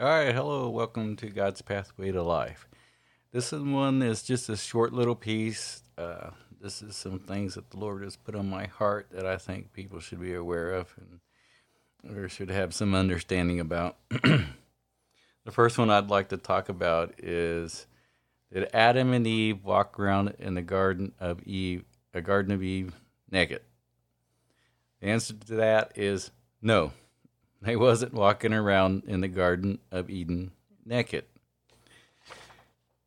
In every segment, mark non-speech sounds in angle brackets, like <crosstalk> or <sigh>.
All right, hello, welcome to God's Pathway to Life. This is one is just a short little piece. Uh, this is some things that the Lord has put on my heart that I think people should be aware of and or should have some understanding about. <clears throat> the first one I'd like to talk about is did Adam and Eve walk around in the garden of Eve, a garden of Eve, naked? The answer to that is no. They wasn't walking around in the Garden of Eden naked.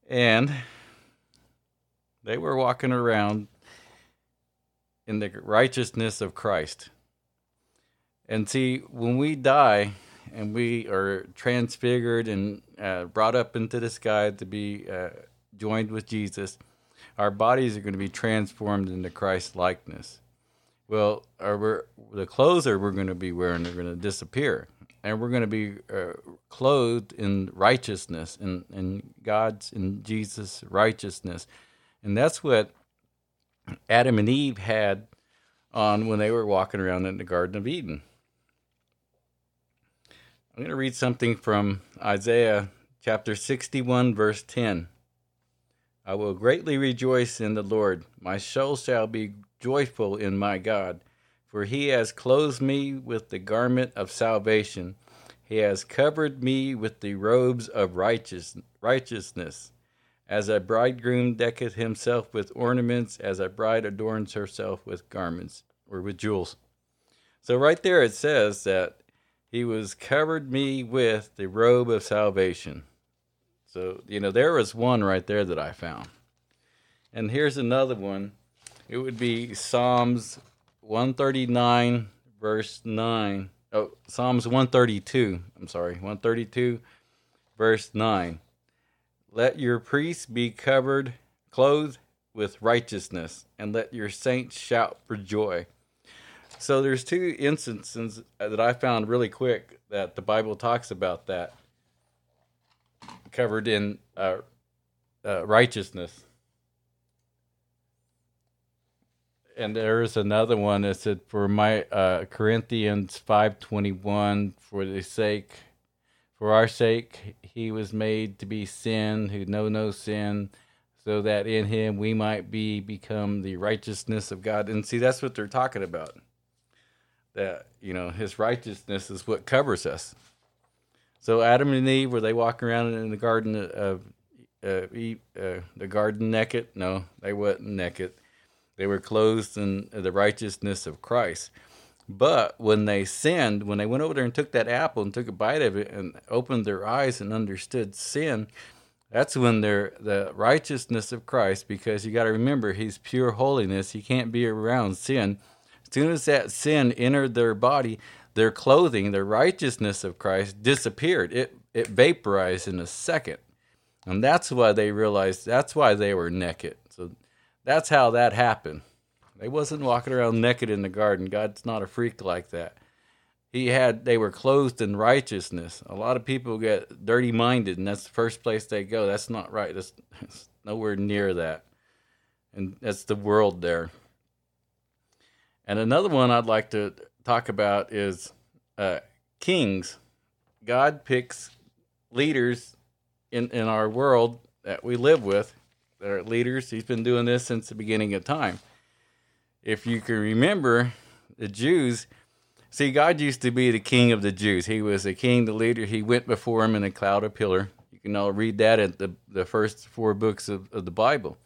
And they were walking around in the righteousness of Christ. And see, when we die and we are transfigured and uh, brought up into the sky to be uh, joined with Jesus, our bodies are going to be transformed into Christ likeness. Well, our, the clothes that we're going to be wearing are going to disappear, and we're going to be uh, clothed in righteousness, in, in God's, in Jesus' righteousness. And that's what Adam and Eve had on when they were walking around in the Garden of Eden. I'm going to read something from Isaiah chapter 61, verse 10. I will greatly rejoice in the Lord. My soul shall be joyful in my God, for he has clothed me with the garment of salvation. He has covered me with the robes of righteous, righteousness. As a bridegroom decketh himself with ornaments, as a bride adorns herself with garments or with jewels. So, right there it says that he was covered me with the robe of salvation. So, you know, there was one right there that I found. And here's another one it would be Psalms 139, verse 9. Oh, Psalms 132. I'm sorry, 132, verse 9. Let your priests be covered, clothed with righteousness, and let your saints shout for joy. So there's two instances that I found really quick that the Bible talks about that covered in uh, uh, righteousness. And there is another one. That said for my uh, Corinthians five twenty one for the sake for our sake he was made to be sin who know no sin so that in him we might be become the righteousness of God. And see that's what they're talking about. That you know his righteousness is what covers us. So Adam and Eve were they walking around in the garden of uh, uh, the garden naked? No they wasn't naked they were clothed in the righteousness of Christ. But when they sinned, when they went over there and took that apple and took a bite of it and opened their eyes and understood sin, that's when they're the righteousness of Christ, because you got to remember he's pure holiness. He can't be around sin. As soon as that sin entered their body, their clothing, their righteousness of Christ disappeared. It it vaporized in a second. And that's why they realized that's why they were naked. That's how that happened. They wasn't walking around naked in the garden. God's not a freak like that. He had they were clothed in righteousness. A lot of people get dirty minded and that's the first place they go. That's not right. That's, that's nowhere near that. And that's the world there. And another one I'd like to talk about is uh, kings. God picks leaders in, in our world that we live with our leaders. He's been doing this since the beginning of time. If you can remember, the Jews, see, God used to be the king of the Jews. He was the king, the leader. He went before him in a cloud of pillar. You can all read that in the, the first four books of, of the Bible.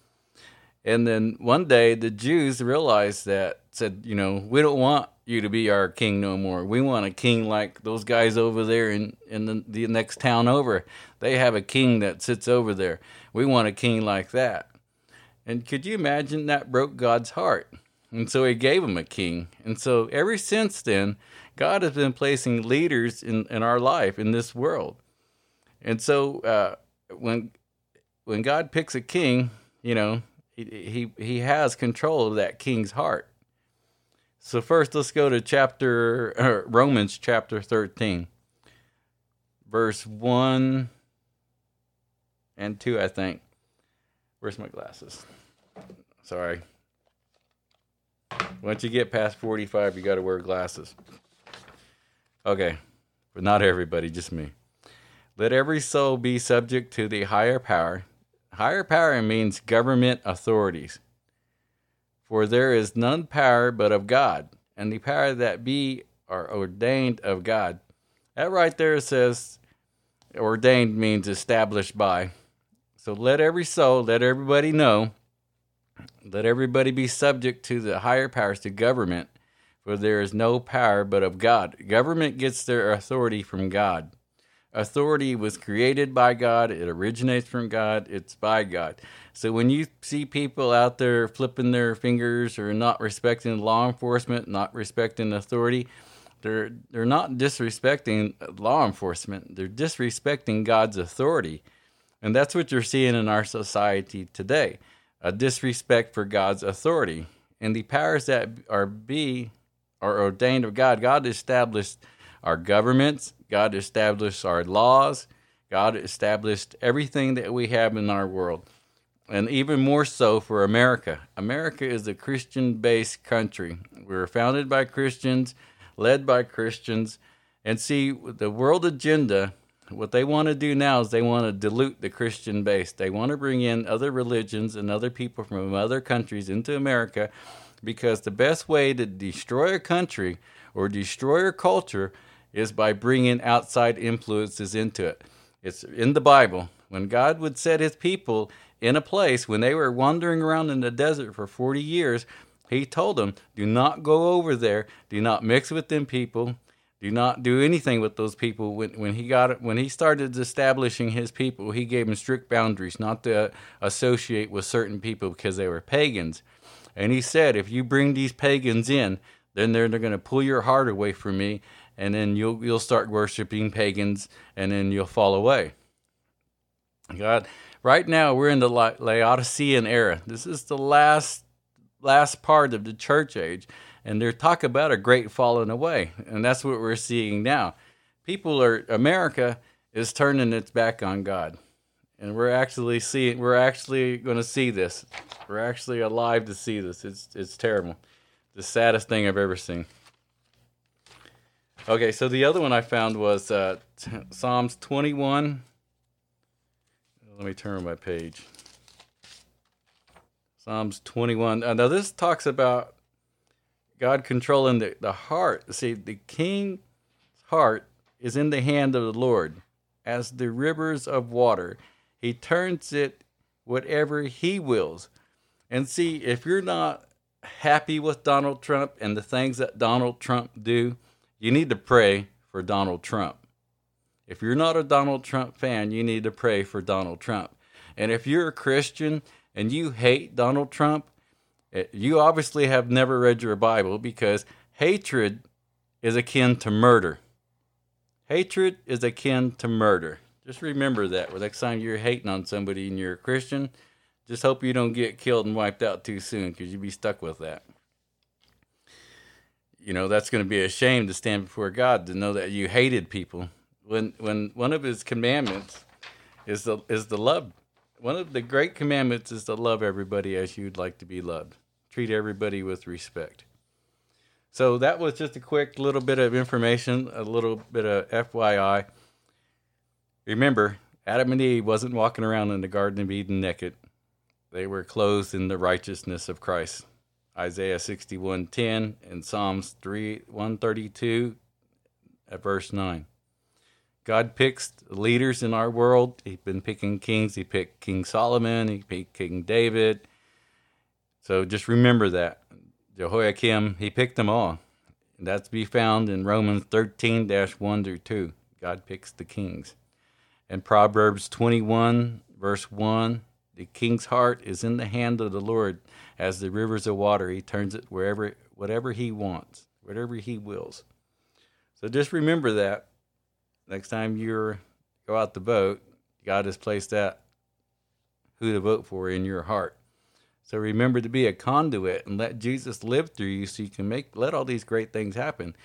And then one day the Jews realized that, said, you know, we don't want you to be our king no more. We want a king like those guys over there in, in the, the next town over. They have a king that sits over there. We want a king like that. And could you imagine that broke God's heart? And so he gave him a king. And so ever since then, God has been placing leaders in, in our life, in this world. And so uh, when when God picks a king, you know, he, he, has control of that king's heart. So first, let's go to chapter Romans chapter thirteen, verse one and two, I think. Where's my glasses? Sorry. Once you get past forty-five, you got to wear glasses. Okay, but not everybody, just me. Let every soul be subject to the higher power. Higher power means government authorities. For there is none power but of God, and the power that be are ordained of God. That right there says ordained means established by. So let every soul, let everybody know, let everybody be subject to the higher powers, to government, for there is no power but of God. Government gets their authority from God. Authority was created by God, it originates from God, it's by God. So when you see people out there flipping their fingers or not respecting law enforcement, not respecting authority, they're they're not disrespecting law enforcement. They're disrespecting God's authority. And that's what you're seeing in our society today. A disrespect for God's authority. And the powers that are be are ordained of God. God established our governments, God established our laws, God established everything that we have in our world. And even more so for America. America is a Christian based country. We were founded by Christians led by Christians. And see, the world agenda, what they want to do now is they want to dilute the Christian base. They want to bring in other religions and other people from other countries into America because the best way to destroy a country or destroy a culture is by bringing outside influences into it. It's in the Bible. When God would set his people in a place, when they were wandering around in the desert for 40 years, he told them, do not go over there. Do not mix with them people. Do not do anything with those people. When, when he got when he started establishing his people, he gave them strict boundaries not to uh, associate with certain people because they were pagans. And he said, if you bring these pagans in, then they're, they're going to pull your heart away from me, and then you'll you'll start worshiping pagans, and then you'll fall away. God, right now we're in the Laodicean era. This is the last last part of the church age. And they're talk about a great falling away. And that's what we're seeing now. People are, America is turning its back on God. And we're actually seeing, we're actually going to see this. We're actually alive to see this. It's, it's terrible. The saddest thing I've ever seen. Okay, so the other one I found was uh, <laughs> Psalms 21. Let me turn my page. Psalms 21. Uh, now, this talks about God controlling the, the heart. See, the king's heart is in the hand of the Lord as the rivers of water. He turns it whatever he wills. And see, if you're not happy with Donald Trump and the things that Donald Trump do, you need to pray for Donald Trump. If you're not a Donald Trump fan, you need to pray for Donald Trump. And if you're a Christian and you hate Donald Trump, eh, you obviously have never read your Bible because hatred is akin to murder. Hatred is akin to murder. Just remember that. Next time you're hating on somebody and you're a Christian, just hope you don't get killed and wiped out too soon because you'd be stuck with that. You know, that's going to be a shame to stand before God to know that you hated people. When when one of his commandments is the is the love one of the great commandments is to love everybody as you'd like to be loved. Treat everybody with respect. So that was just a quick little bit of information, a little bit of FYI. Remember, Adam and Eve wasn't walking around in the Garden of Eden naked. They were clothed in the righteousness of Christ. Isaiah 61:10 and Psalms 3 132 at verse 9. God picks leaders in our world. He's been picking kings. He picked King Solomon. He picked King David. So just remember that. Jehoiakim, he picked them all. And that's to be found in Romans 13 1 through 2. God picks the kings. And Proverbs 21, verse 1 The king's heart is in the hand of the Lord as the rivers of water. He turns it wherever, whatever he wants, whatever he wills. So just remember that next time you go out to vote, God has placed that who to vote for in your heart. So remember to be a conduit and let Jesus live through you so you can make let all these great things happen.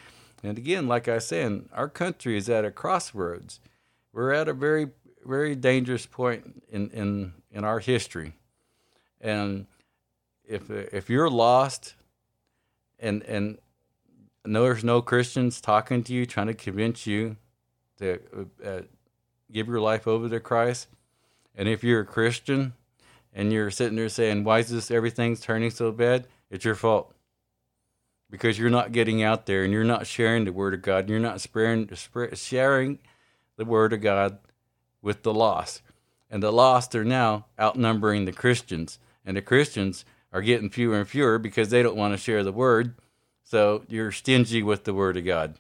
And again, like I said, our country is at a crossroads. We're at a very very dangerous point in in in our history. And if if you're lost and and there's no Christians talking to you, trying to convince you to uh, give your life over to Christ. And if you're a Christian and you're sitting there saying, "Why is this everything's turning so bad?" It's your fault because you're not getting out there and you're not sharing the word of God. And you're not sharing the word of God with the lost. And the lost are now outnumbering the Christians. And the Christians are getting fewer and fewer because they don't want to share the word. So you're stingy with the word of God.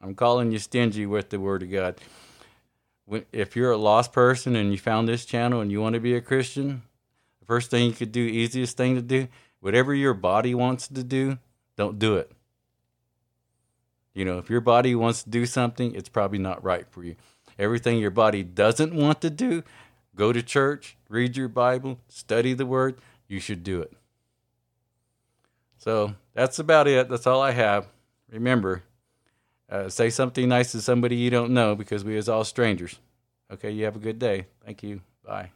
I'm calling you stingy with the word of God. If you're a lost person and you found this channel and you want to be a Christian, the first thing you could do, easiest thing to do, whatever your body wants to do, don't do it. You know, if your body wants to do something, it's probably not right for you. Everything your body doesn't want to do, go to church, read your Bible, study the Word, you should do it. So that's about it. That's all I have. Remember, uh, say something nice to somebody you don't know because we is all strangers. Okay, you have a good day. Thank you. Bye.